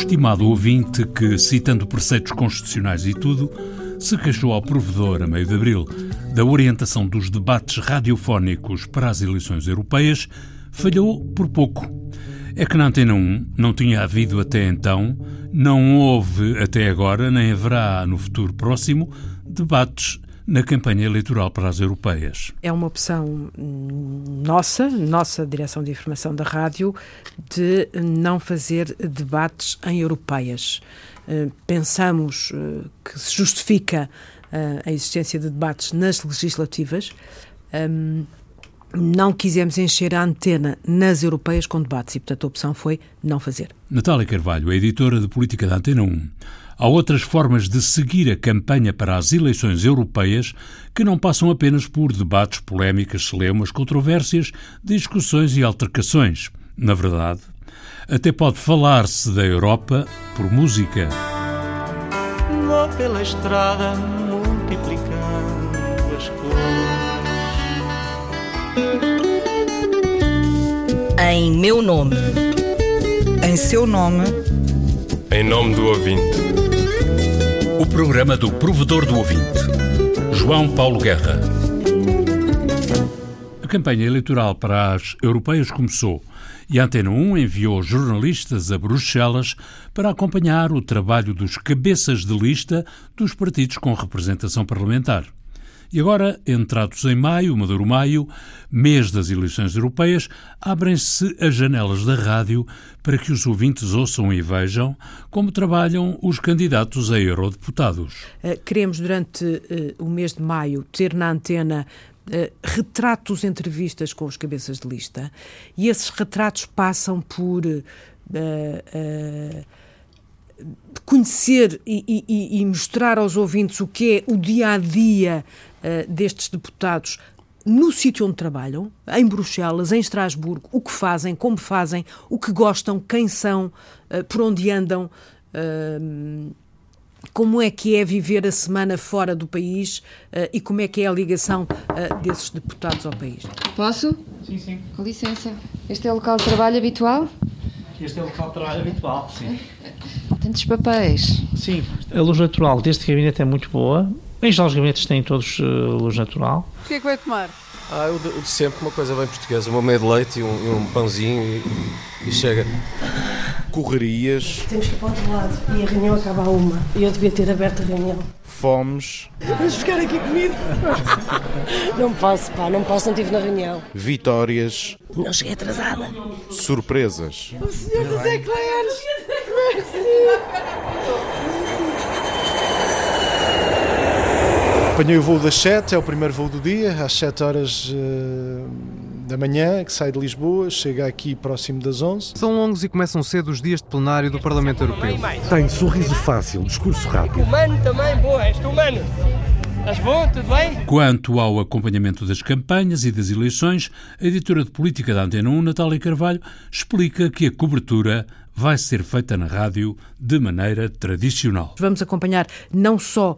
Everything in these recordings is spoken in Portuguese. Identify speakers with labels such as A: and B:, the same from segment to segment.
A: estimado ouvinte que, citando preceitos constitucionais e tudo, se queixou ao provedor, a meio de abril, da orientação dos debates radiofónicos para as eleições europeias, falhou por pouco. É que na Antena 1 não tinha havido até então, não houve até agora, nem haverá no futuro próximo, debates na campanha eleitoral para as europeias.
B: É uma opção nossa, nossa direção de informação da rádio, de não fazer debates em europeias. Eh, pensamos eh, que se justifica eh, a existência de debates nas legislativas. Ehm, não quisemos encher a antena nas europeias com debates e, portanto, a opção foi não fazer.
A: Natália Carvalho, a editora de política da Antena 1. Há outras formas de seguir a campanha para as eleições europeias que não passam apenas por debates, polémicas, celemas, controvérsias, discussões e altercações. Na verdade, até pode falar-se da Europa por música.
C: Vou pela estrada multiplicando as
D: cores. Em meu nome.
E: Em seu nome.
F: Em nome do ouvinte.
A: O programa do provedor do ouvinte. João Paulo Guerra. A campanha eleitoral para as europeias começou e a Antena 1 enviou jornalistas a Bruxelas para acompanhar o trabalho dos cabeças de lista dos partidos com representação parlamentar. E agora, entrados em maio, Maduro Maio, mês das eleições europeias, abrem-se as janelas da rádio para que os ouvintes ouçam e vejam como trabalham os candidatos a eurodeputados.
B: Eh, queremos, durante uh, o mês de maio, ter na antena Uh, retratos, entrevistas com os cabeças de lista, e esses retratos passam por uh, uh, conhecer e, e, e, mostrar aos ouvintes o que é o dia a dia destes deputados no sítio onde trabalham, em Bruxelas, em Estrasburgo, o que fazem, como fazem, o que gostam, quem são, por onde andam como é que é viver a semana fora do país uh, e como é que é a ligação uh, desses deputados ao país.
G: Posso?
H: Sim, sim.
G: Com licença. Este é o local de trabalho habitual?
H: Este é o local de trabalho habitual, sim.
G: Tantos papéis.
H: Sim, a luz natural deste gabinete é muito boa. Em geral, os gabinetes têm todos uh, luz natural.
I: O que é que vai tomar?
F: Ah, o de, o de sempre, uma coisa bem portuguesa. Uma meia de leite e um, e um pãozinho e, e chega
J: correrias.
K: Temos que ir para o outro lado e a reunião acaba a uma. E eu devia ter aberto a reunião.
J: Fomes.
K: Vamos ficar aqui comigo? não posso, pá, não posso, não estive na reunião.
J: Vitórias.
K: Não cheguei atrasada.
J: Surpresas.
K: O senhor dos eclairs!
J: Apanhei o voo das 7, é o primeiro voo do dia, às 7 horas uh, da manhã, que sai de Lisboa, chega aqui próximo das 11.
L: São longos e começam cedo os dias de plenário do Parlamento Europeu.
M: Tem sorriso fácil, discurso rápido.
N: Humano também, boa, és humano. Estás bom? Tudo bem?
A: Quanto ao acompanhamento das campanhas e das eleições, a editora de política da Antena 1, Natália Carvalho, explica que a cobertura vai ser feita na rádio de maneira tradicional.
B: Vamos acompanhar não só uh,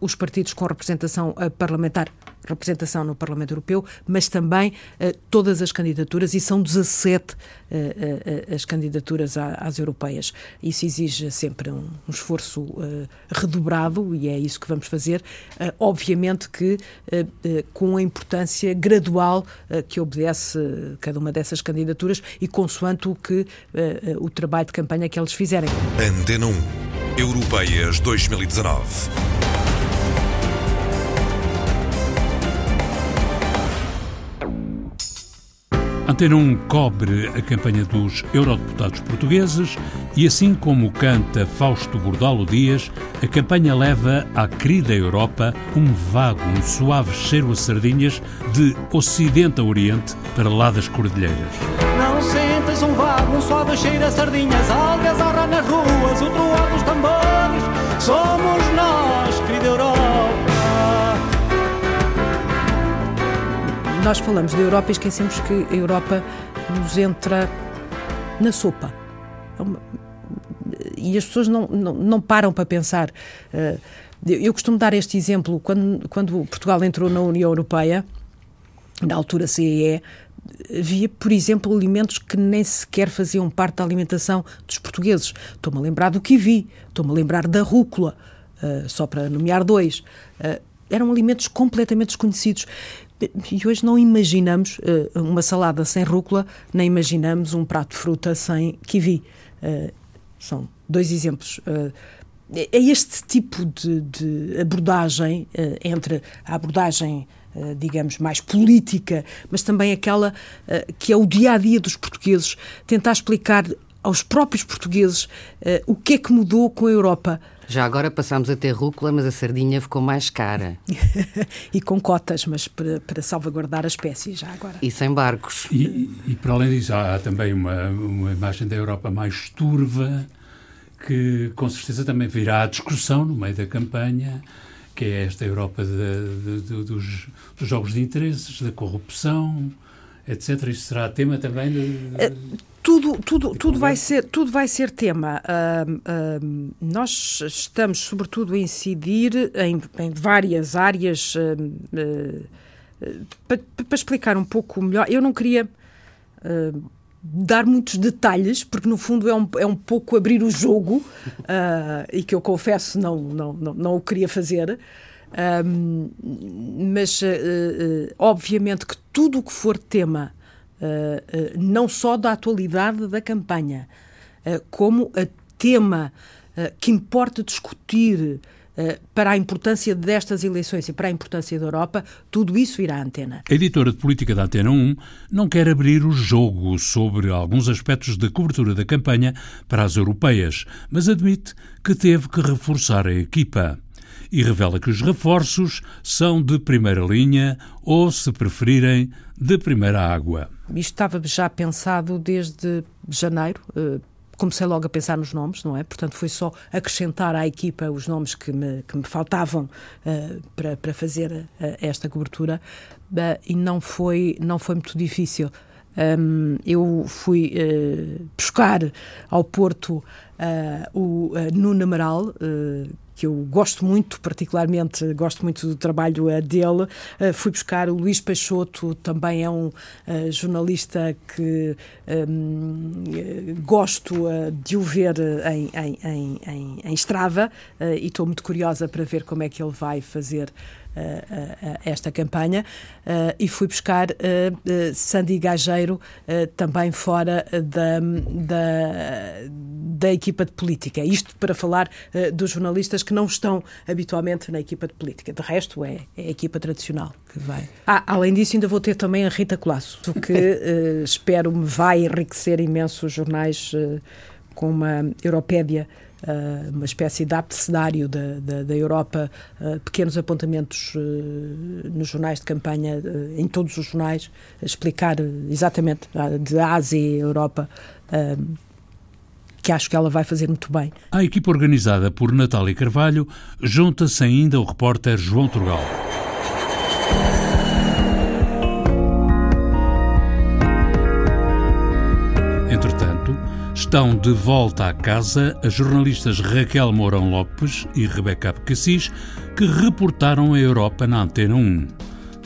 B: os partidos com representação uh, parlamentar representação no Parlamento Europeu, mas também uh, todas as candidaturas, e são 17 uh, uh, as candidaturas às europeias. Isso exige sempre um, um esforço redobrado e é isso que vamos fazer. obviamente que com a importância gradual que obedece cada uma dessas candidaturas e consoante o que o trabalho de campanha que eles fizerem.
O: Antena 1, Europeias 2019.
A: Antena 1 cobre a campanha dos eurodeputados portugueses e, assim como canta Fausto Bordalo Dias, a campanha leva à querida Europa um vago, um suave cheiro a sardinhas de Ocidente a Oriente para lá das Cordilheiras.
C: Não sentes um vago, um suave cheiro a sardinhas, algas nas ruas, o troar dos tambores, somos nós, querida Europa.
B: Nós falamos da Europa e esquecemos que a Europa nos entra na sopa. É e as pessoas não, não, não param para pensar. Eh, eu costumo dar este exemplo. Quando, quando Portugal entrou na União Europeia, na altura CEE, havia, por exemplo, alimentos que nem sequer faziam parte da alimentação dos portugueses. Estou-me a lembrar do kiwi, estou-me a lembrar da rúcula, uh, só para nomear dois. Uh, eram alimentos completamente desconhecidos. E hoje não imaginamos uh, uma salada sem rúcula, nem imaginamos um prato de fruta sem kiwi. são dois exemplos é este tipo de, de abordagem entre a abordagem digamos, mais política, mas também aquela que é o dia a dia dos portugueses, tentar explicar aos próprios portugueses o que é que mudou com a Europa.
I: Já agora passámos a ter rúcula, mas a sardinha ficou mais cara.
B: e com cotas, mas para, para, salvaguardar a espécie, já agora.
I: E sem barcos.
A: E, e para além disso, há também uma, uma imagem da Europa mais turva, que com certeza também virá à discussão no meio da campanha que é esta Europa de, de, de, dos, dos, jogos de interesses, da corrupção, etc. Isto será tema também de,
B: eh, tudo, tudo, tudo, vai ser, tudo vai ser tema. Uh, uh, nós estamos, sobretudo, a incidir em, em várias áreas. Uh, para, para explicar um pouco melhor, eu não queria dar muitos detalhes, porque no fundo é um, é um pouco abrir o jogo, uh, e que eu confesso não, não, não, não o queria fazer. Um, mas uh, uh, obviamente que tudo o que for tema, não só da atualidade da campanha, como a tema que importa discutir eh, para a importância destas eleições e para a importância da Europa, tudo isso irá à antena.
A: A editora de política da Antena 1 não quer abrir o jogo sobre alguns aspectos da cobertura da campanha para as europeias, mas admite que teve que reforçar a equipa. E revela que os reforços são de primeira linha ou, se preferirem, de primeira água.
B: Isto estava já pensado desde janeiro, eh, comecei logo a pensar nos nomes, não é? Portanto, foi só acrescentar à equipa os nomes que me, que me faltavam uh, para, para fazer uh, esta cobertura uh, e não foi, não foi muito difícil. Um, eu fui buscar ao Porto o Nuno Amaral, que eu gosto muito, particularmente gosto muito do trabalho uh, dele. Uh, fui buscar o Luís Peixoto, também é um uh, jornalista que um, gosto de o ver em, em, em, em Strava e estou muito curiosa para ver como é que ele vai fazer esta campanha e fui buscar Sandy Gageiro também fora da, da, da equipa de política. Isto para falar dos jornalistas que não estão habitualmente na equipa de política. De resto, é, é a equipa tradicional que vai. Ah, além disso, ainda vou ter também a Rita Colasso, que espero me vai enriquecer imenso os jornais com uma Europédia uma espécie de abecedário da, da, da Europa, uh, pequenos apontamentos uh, nos jornais de campanha, em todos os jornais, explicar exatamente de Ásia e Europa. que acho que ela vai fazer muito bem.
A: A equipa organizada por Natália Carvalho junta-se ainda o repórter João Turgal. Estão de volta à casa as jornalistas Raquel Mourão Lopes e Rebeca Abcacis, que reportaram a Europa na Antena 1.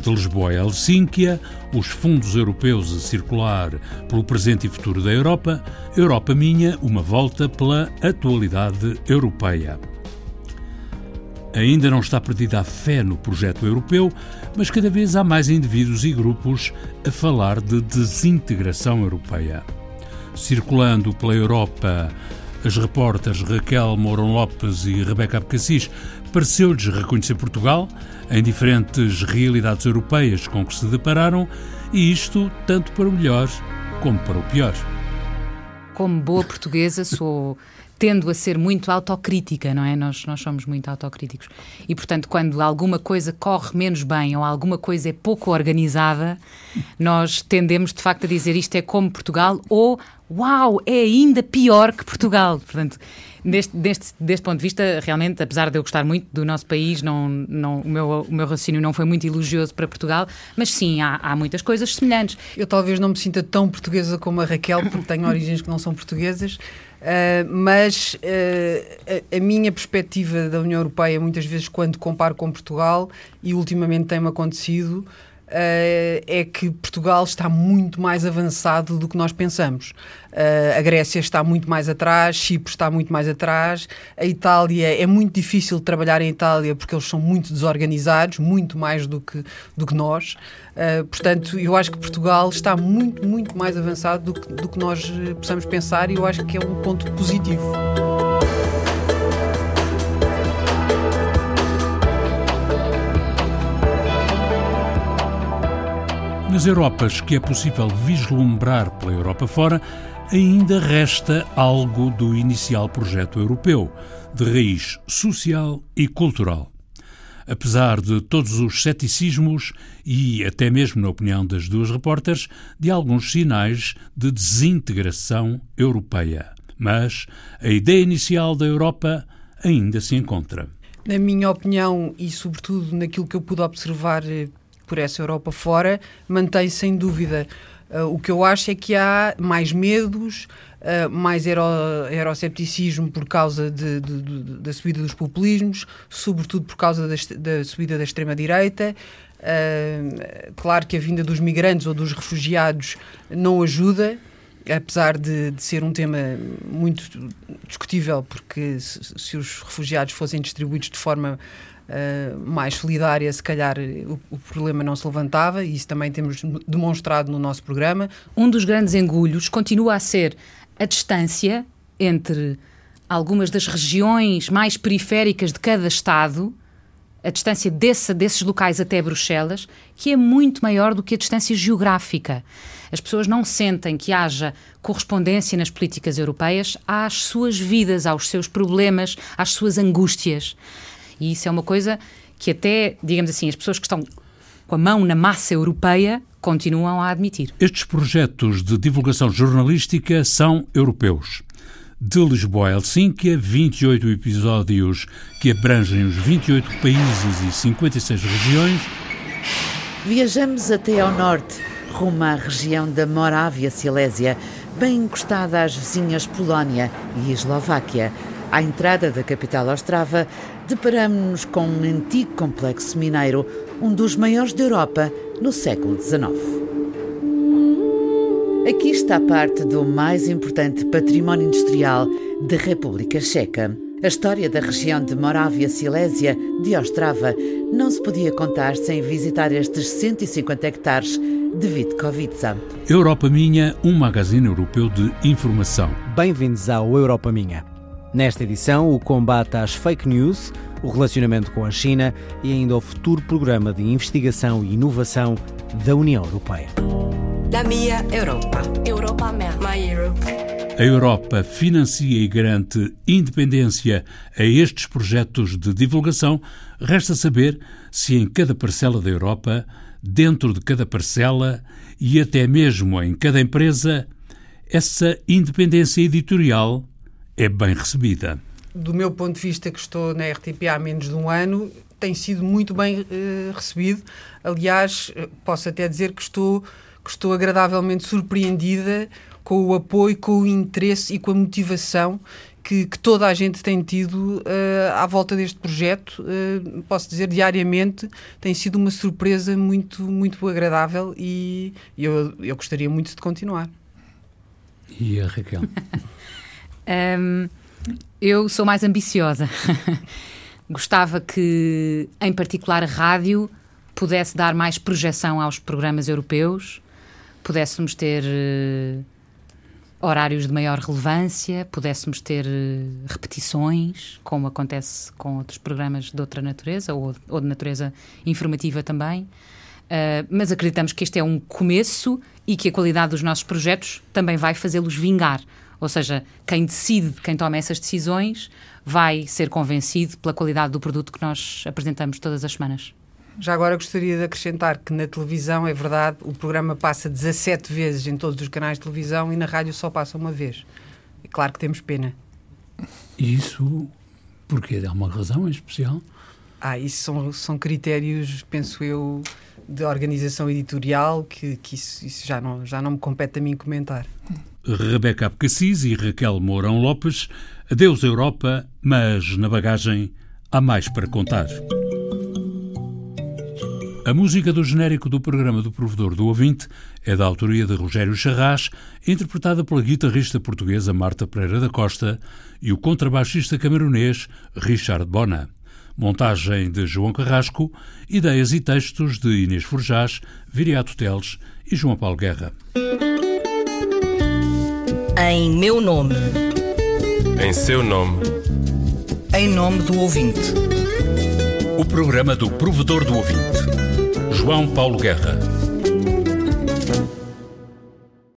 A: De Lisboa a Helsínquia, os fundos europeus a circular pelo presente e futuro da Europa, Europa Minha, uma volta pela atualidade europeia. Ainda não está perdida a fé no projeto europeu, mas cada vez há mais indivíduos e grupos a falar de desintegração europeia circulando pela Europa as repórteres Raquel Mourão Lopes e Rebeca Abcacis, pareceu-lhes reconhecer Portugal em diferentes realidades europeias com que se depararam, e isto tanto para o melhor como para o pior.
P: Como boa portuguesa, sou tendo a ser muito autocrítica, não é? Nós, nós somos muito autocríticos. E, portanto, quando alguma coisa corre menos bem ou alguma coisa é pouco organizada, nós tendemos, de facto, a dizer isto é como Portugal ou uau, é ainda pior que Portugal. Portanto, deste, deste, deste ponto de vista, realmente, apesar de eu gostar muito do nosso país, não, não, o, meu, o meu raciocínio não foi muito elogioso para Portugal, mas sim, há, há muitas coisas semelhantes.
Q: Eu talvez não me sinta tão portuguesa como a Raquel, porque tenho origens que não são portuguesas. Uh, mas uh, a, a, minha perspectiva da União Europeia, muitas vezes, quando comparo com Portugal, e ultimamente tem-me acontecido, é que Portugal está muito mais avançado do que nós pensamos. Uh, a Grécia está muito mais atrás, Chipre está muito mais atrás, a Itália é muito difícil trabalhar em Itália porque eles são muito desorganizados, muito mais do que, do que nós. Uh, portanto, eu acho que Portugal está muito, muito mais avançado do que, do que nós possamos pensar e eu acho que é um ponto positivo.
A: Nas Europas que é possível vislumbrar pela Europa fora, ainda resta algo do inicial projeto europeu, de raiz social e cultural. Apesar de todos os ceticismos e, até mesmo na opinião das duas repórteres, de alguns sinais de desintegração europeia. Mas a ideia inicial da Europa ainda se encontra.
Q: Na minha opinião, e sobretudo naquilo que eu pude observar eh, por essa Europa fora, mantém sem dúvida. Uh, o que eu acho é que há mais medos, uh, mais eurocepticismo por causa de, de, de, da subida dos populismos, sobretudo por causa da, da subida da extrema-direita. Uh, claro que a vinda dos migrantes ou dos refugiados não ajuda, apesar de, de, ser um tema muito discutível, porque se, se, os refugiados fossem distribuídos de forma uh, mais solidária, se calhar o, o, problema não se levantava, e isso também temos demonstrado no nosso programa.
P: Um dos grandes engulhos continua a ser a distância entre algumas das regiões mais periféricas de cada Estado, a distância desse, desses locais até Bruxelas, que é muito maior do que a distância geográfica. As pessoas não sentem que haja correspondência nas políticas europeias às suas vidas, aos seus problemas, às suas angústias. E isso é uma coisa que até, digamos assim, as pessoas que estão com a mão na massa europeia continuam a admitir.
A: Estes projetos de divulgação jornalística são europeus. De Lisboa a Helsínquia, 28 episódios que abrangem os 28 países e 56 regiões.
R: Viajamos até ao norte, rumo à região da Morávia-Silésia, bem encostada às vizinhas Polónia e Eslováquia. À entrada da capital Ostrava, deparamos-nos com um antigo complexo mineiro, um dos maiores da Europa no século XIX. Aqui está parte do mais importante património industrial da República Checa. A história da região de Morávia-Silésia, de Ostrava, não se podia contar sem visitar estes 150 hectares de Vitkovica.
A: Europa Minha, um magazine europeu de informação.
S: Bem-vindos ao Europa Minha. Nesta edição, o combate às fake news, o relacionamento com a China e ainda o futuro programa de investigação e inovação da União Europeia.
D: Da minha Europa. Europa
A: My Europe. A Europa financia e garante independência a estes projetos de divulgação. Resta saber se em cada parcela da Europa, dentro de cada parcela e até mesmo em cada empresa, essa independência editorial é bem recebida.
Q: Do meu ponto de vista, que estou na RTP há menos de um ano, tem sido muito bem uh, recebido. Aliás, eh, posso até dizer que estou, que estou agradavelmente surpreendida com o apoio, com o interesse e com a motivação que, que toda a gente tem tido uh, à volta deste projeto. Uh, posso dizer, diariamente tem sido uma surpresa muito, muito agradável e eu, eu gostaria muito de continuar.
A: E a Raquel?
P: Um, eu sou mais ambiciosa. Gostava que, em particular, a rádio pudesse dar mais projeção aos programas europeus, pudéssemos ter uh, horários de maior relevância, pudéssemos ter uh, repetições, como acontece com outros programas de outra natureza, ou, ou de natureza informativa também. Uh, mas acreditamos que este é um começo e que a qualidade dos nossos projetos também vai fazê-los vingar. Ou seja, quem decide, quem toma essas decisões, vai ser convencido pela qualidade do produto que nós apresentamos todas as semanas.
Q: Já agora gostaria de acrescentar que na televisão, é verdade, o programa passa 17 vezes em todos os canais de televisão e na rádio só passa uma vez. É claro que temos pena.
A: Isso porque há uma razão em especial?
Q: Ah, isso são, são critérios, penso eu, de organização editorial que, que isso, isso, já, não, já não me compete a mim comentar.
A: Rebeca Abcacis e Raquel Mourão Lopes, adeus Europa, mas na bagagem há mais para contar. A música do genérico do programa do Provedor do Ouvinte é da autoria de Rogério Charras, interpretada pela guitarrista portuguesa Marta Pereira da Costa e o contrabaixista camerunês Richard Bona. Montagem de João Carrasco, ideias e textos de Inês Forjás, Viriato Teles e João Paulo Guerra.
D: Em meu nome.
T: Em seu nome.
E: Em nome do ouvinte.
A: O programa do Provedor do Ouvinte. João Paulo Guerra.